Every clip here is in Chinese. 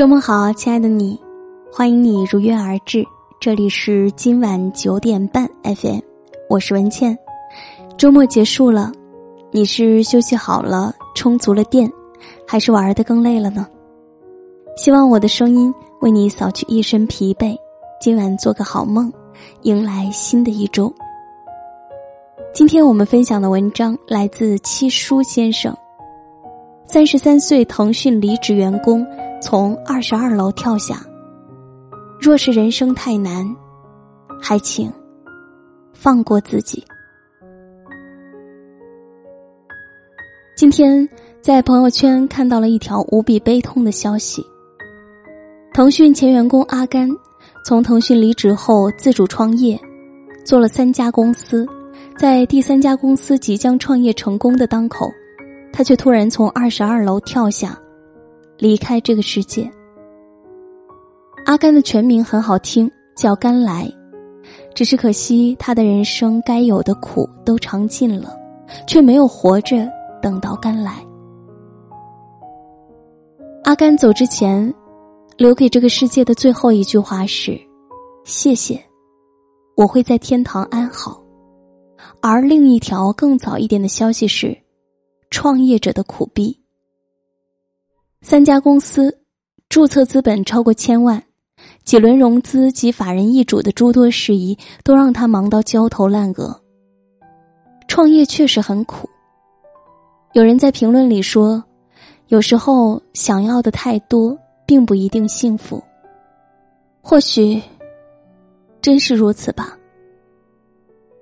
周末好，亲爱的你，欢迎你如约而至。这里是今晚九点半 FM，我是文倩。周末结束了，你是休息好了、充足了电，还是玩的更累了呢？希望我的声音为你扫去一身疲惫，今晚做个好梦，迎来新的一周。今天我们分享的文章来自七叔先生。三十三岁腾讯离职员工。从二十二楼跳下。若是人生太难，还请放过自己。今天在朋友圈看到了一条无比悲痛的消息：腾讯前员工阿甘从腾讯离职后自主创业，做了三家公司，在第三家公司即将创业成功的当口，他却突然从二十二楼跳下。离开这个世界。阿甘的全名很好听，叫甘来，只是可惜他的人生该有的苦都尝尽了，却没有活着等到甘来。阿甘走之前，留给这个世界的最后一句话是：“谢谢，我会在天堂安好。”而另一条更早一点的消息是：创业者的苦逼。三家公司，注册资本超过千万，几轮融资及法人易主的诸多事宜，都让他忙到焦头烂额。创业确实很苦。有人在评论里说：“有时候想要的太多，并不一定幸福。”或许真是如此吧。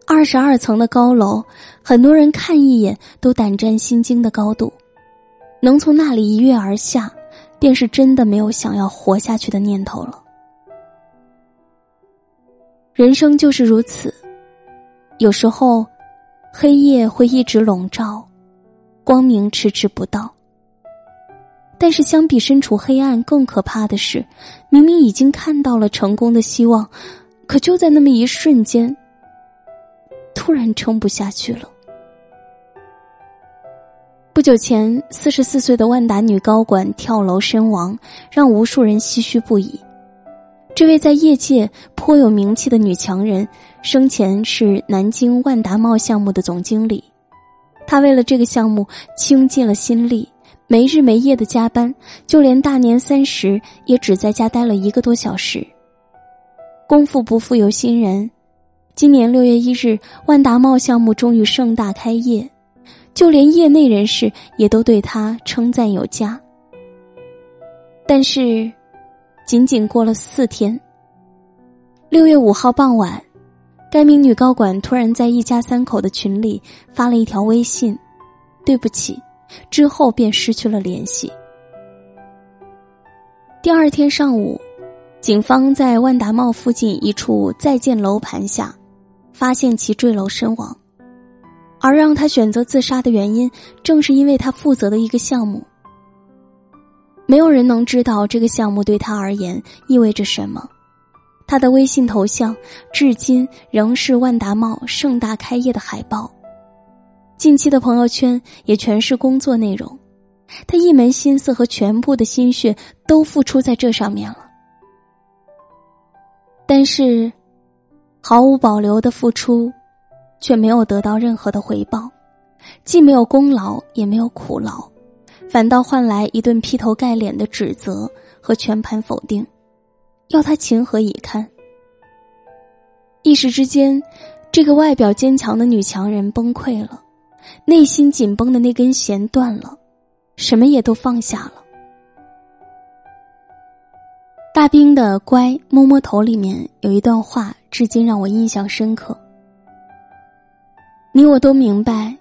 二十二层的高楼，很多人看一眼都胆战心惊的高度。能从那里一跃而下，便是真的没有想要活下去的念头了。人生就是如此，有时候，黑夜会一直笼罩，光明迟迟不到。但是，相比身处黑暗，更可怕的是，明明已经看到了成功的希望，可就在那么一瞬间，突然撑不下去了。不久前，四十四岁的万达女高管跳楼身亡，让无数人唏嘘不已。这位在业界颇有名气的女强人，生前是南京万达茂项目的总经理。她为了这个项目倾尽了心力，没日没夜的加班，就连大年三十也只在家待了一个多小时。功夫不负有心人，今年六月一日，万达茂项目终于盛大开业。就连业内人士也都对他称赞有加。但是，仅仅过了四天，六月五号傍晚，该名女高管突然在一家三口的群里发了一条微信：“对不起。”之后便失去了联系。第二天上午，警方在万达茂附近一处在建楼盘下，发现其坠楼身亡。而让他选择自杀的原因，正是因为他负责的一个项目。没有人能知道这个项目对他而言意味着什么。他的微信头像至今仍是万达茂盛大开业的海报，近期的朋友圈也全是工作内容。他一门心思和全部的心血都付出在这上面了，但是毫无保留的付出。却没有得到任何的回报，既没有功劳，也没有苦劳，反倒换来一顿劈头盖脸的指责和全盘否定，要他情何以堪？一时之间，这个外表坚强的女强人崩溃了，内心紧绷的那根弦断了，什么也都放下了。大兵的《乖摸摸头》里面有一段话，至今让我印象深刻。你我都明白，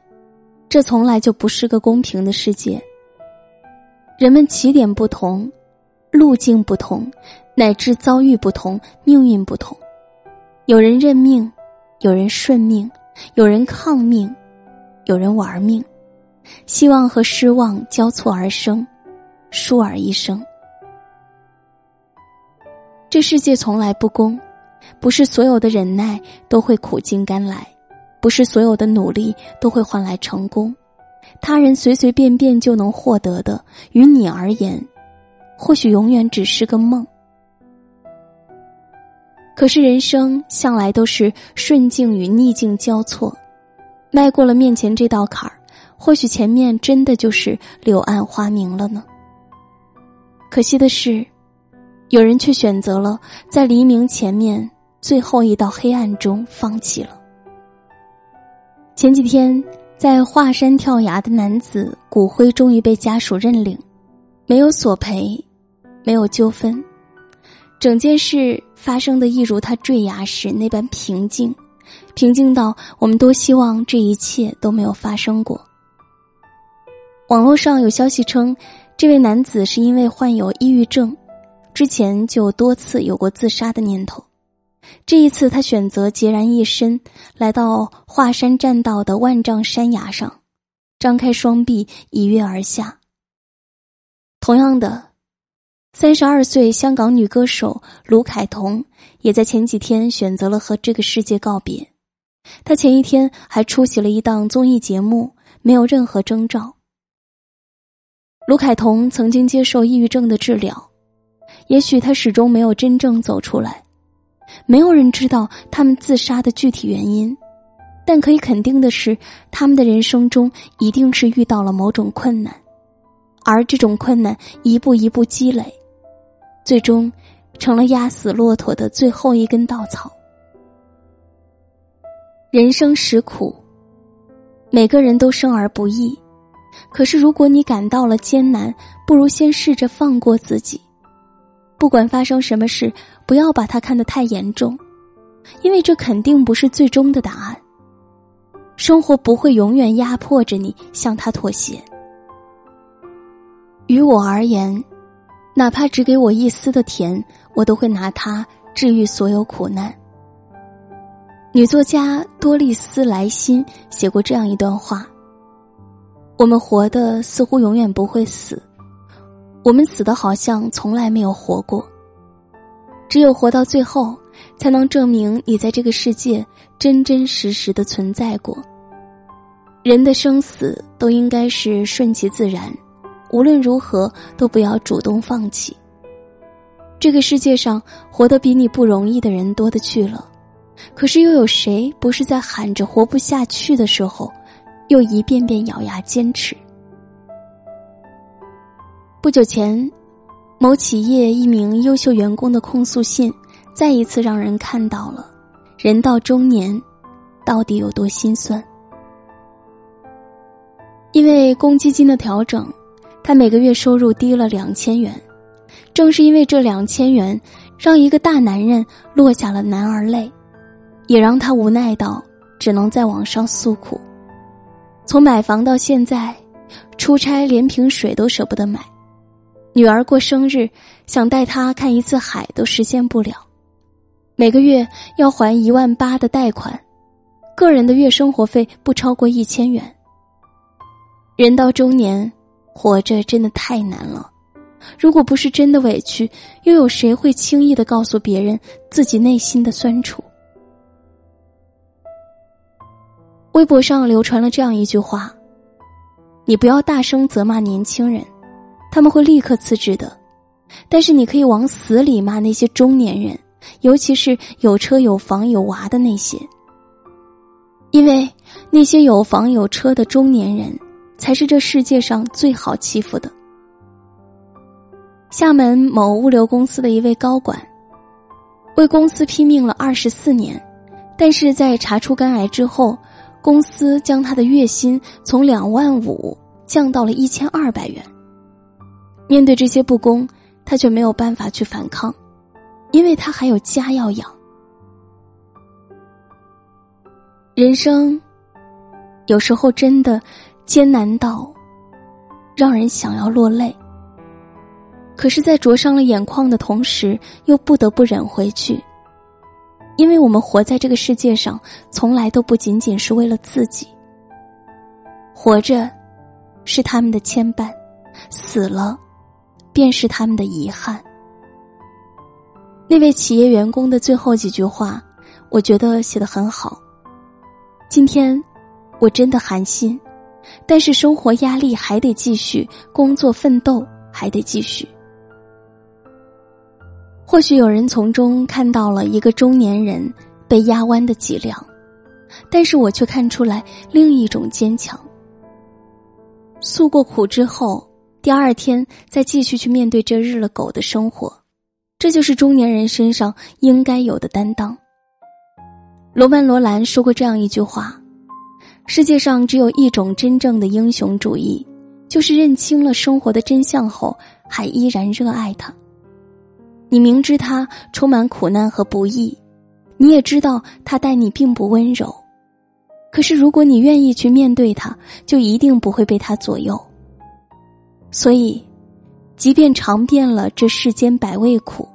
这从来就不是个公平的世界。人们起点不同，路径不同，乃至遭遇不同，命运不同。有人认命，有人顺命，有人抗命，有人玩命。希望和失望交错而生，倏尔一生。这世界从来不公，不是所有的忍耐都会苦尽甘来。不是所有的努力都会换来成功，他人随随便便就能获得的，于你而言，或许永远只是个梦。可是人生向来都是顺境与逆境交错，迈过了面前这道坎儿，或许前面真的就是柳暗花明了呢。可惜的是，有人却选择了在黎明前面最后一道黑暗中放弃了。前几天，在华山跳崖的男子骨灰终于被家属认领，没有索赔，没有纠纷。整件事发生的一如他坠崖时那般平静，平静到我们多希望这一切都没有发生过。网络上有消息称，这位男子是因为患有抑郁症，之前就多次有过自杀的念头。这一次，他选择孑然一身，来到华山栈道的万丈山崖上，张开双臂一跃而下。同样的。三十二岁香港女歌手卢凯彤也在前几天选择了和这个世界告别。她前一天还出席了一档综艺节目，没有任何征兆。卢凯彤曾经接受抑郁症的治疗，也许她始终没有真正走出来。没有人知道他们自杀的具体原因，但可以肯定的是，他们的人生中一定是遇到了某种困难，而这种困难一步一步积累。最终，成了压死骆驼的最后一根稻草。人生实苦，每个人都生而不易。可是，如果你感到了艰难，不如先试着放过自己。不管发生什么事，不要把它看得太严重，因为这肯定不是最终的答案。生活不会永远压迫着你向他妥协。于我而言。哪怕只给我一丝的甜，我都会拿它治愈所有苦难。女作家多丽丝·莱辛写过这样一段话：“我们活的似乎永远不会死，我们死的好像从来没有活过。只有活到最后，才能证明你在这个世界真真实实的存在过。人的生死都应该是顺其自然。”无论如何，都不要主动放弃。这个世界上，活得比你不容易的人多的去了，可是又有谁不是在喊着活不下去的时候，又一遍遍咬牙坚持？不久前，某企业一名优秀员工的控诉信，再一次让人看到了人到中年到底有多心酸。因为公积金的调整。他每个月收入低了两千元，正是因为这两千元，让一个大男人落下了男儿泪，也让他无奈到只能在网上诉苦。从买房到现在，出差连瓶水都舍不得买，女儿过生日想带她看一次海都实现不了，每个月要还一万八的贷款，个人的月生活费不超过一千元。人到中年。活着真的太难了，如果不是真的委屈，又有谁会轻易的告诉别人自己内心的酸楚？微博上流传了这样一句话：“你不要大声责骂年轻人，他们会立刻辞职的；但是你可以往死里骂那些中年人，尤其是有车有房有娃的那些，因为那些有房有车的中年人。”才是这世界上最好欺负的。厦门某物流公司的一位高管，为公司拼命了二十四年，但是在查出肝癌之后，公司将他的月薪从两万五降到了一千二百元。面对这些不公，他却没有办法去反抗，因为他还有家要养。人生，有时候真的。艰难到让人想要落泪，可是，在灼伤了眼眶的同时，又不得不忍回去，因为我们活在这个世界上，从来都不仅仅是为了自己。活着，是他们的牵绊；死了，便是他们的遗憾。那位企业员工的最后几句话，我觉得写的很好。今天，我真的寒心。但是生活压力还得继续，工作奋斗还得继续。或许有人从中看到了一个中年人被压弯的脊梁，但是我却看出来另一种坚强。诉过苦之后，第二天再继续去面对这日了狗的生活，这就是中年人身上应该有的担当。罗曼·罗兰说过这样一句话：“世界上只有一种真正的英雄主义，就是认清了生活的真相后，还依然热爱它。你明知它充满苦难和不易，你也知道它待你并不温柔。”可是，如果你愿意去面对它，就一定不会被它左右。所以，即便尝遍了这世间百味苦，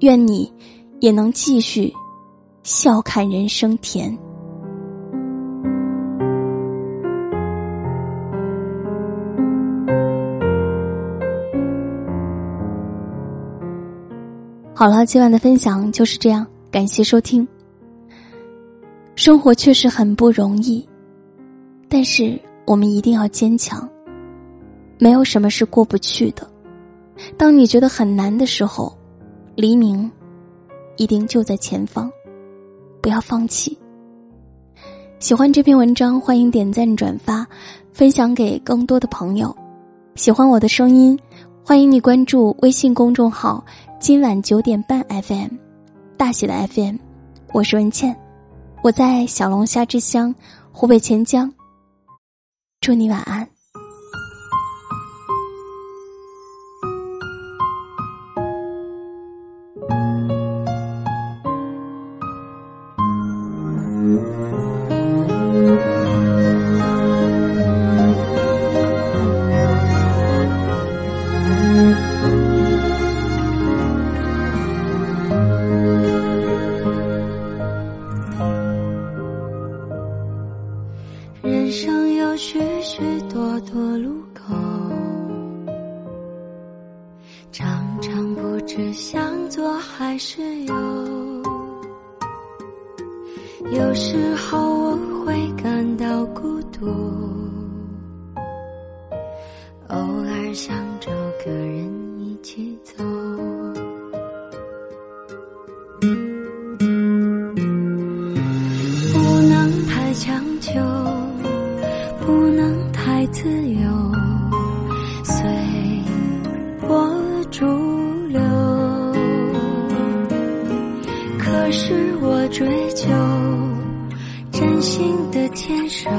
愿你也能继续笑看人生甜。好了，今晚的分享就是这样，感谢收听。生活确实很不容易，但是我们一定要坚强。没有什么是过不去的。当你觉得很难的时候，黎明一定就在前方。不要放弃。喜欢这篇文章，欢迎点赞转发，分享给更多的朋友。喜欢我的声音，欢迎你关注微信公众号“今晚九点半 FM”，大写的 FM。我是文倩。我在小龙虾之乡湖北潜江，祝你晚安。错路口常常不知向左还是右。有时候我会感到孤独。追求真心的牵手，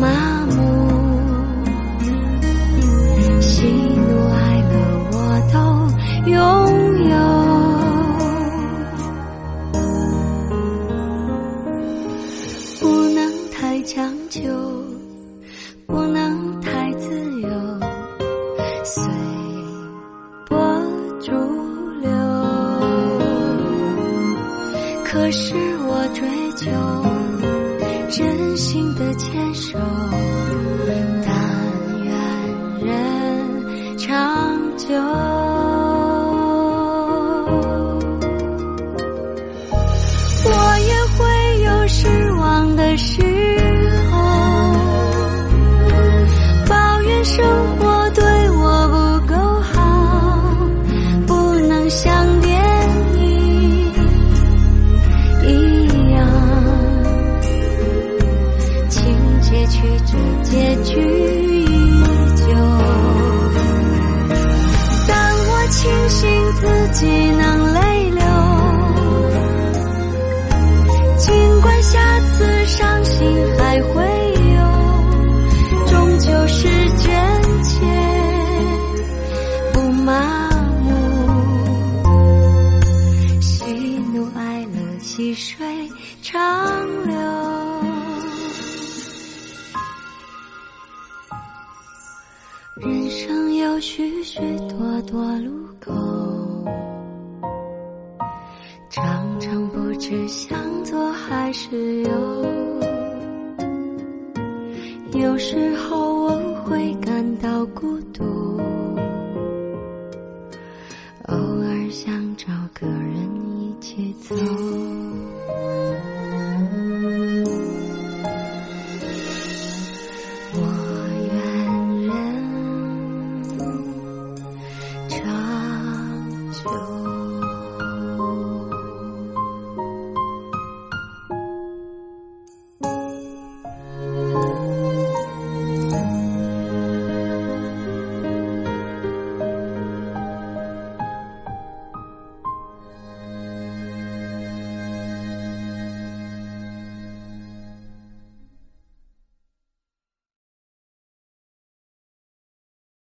不人生有许许多多路口，常常不知向左还是右。有时候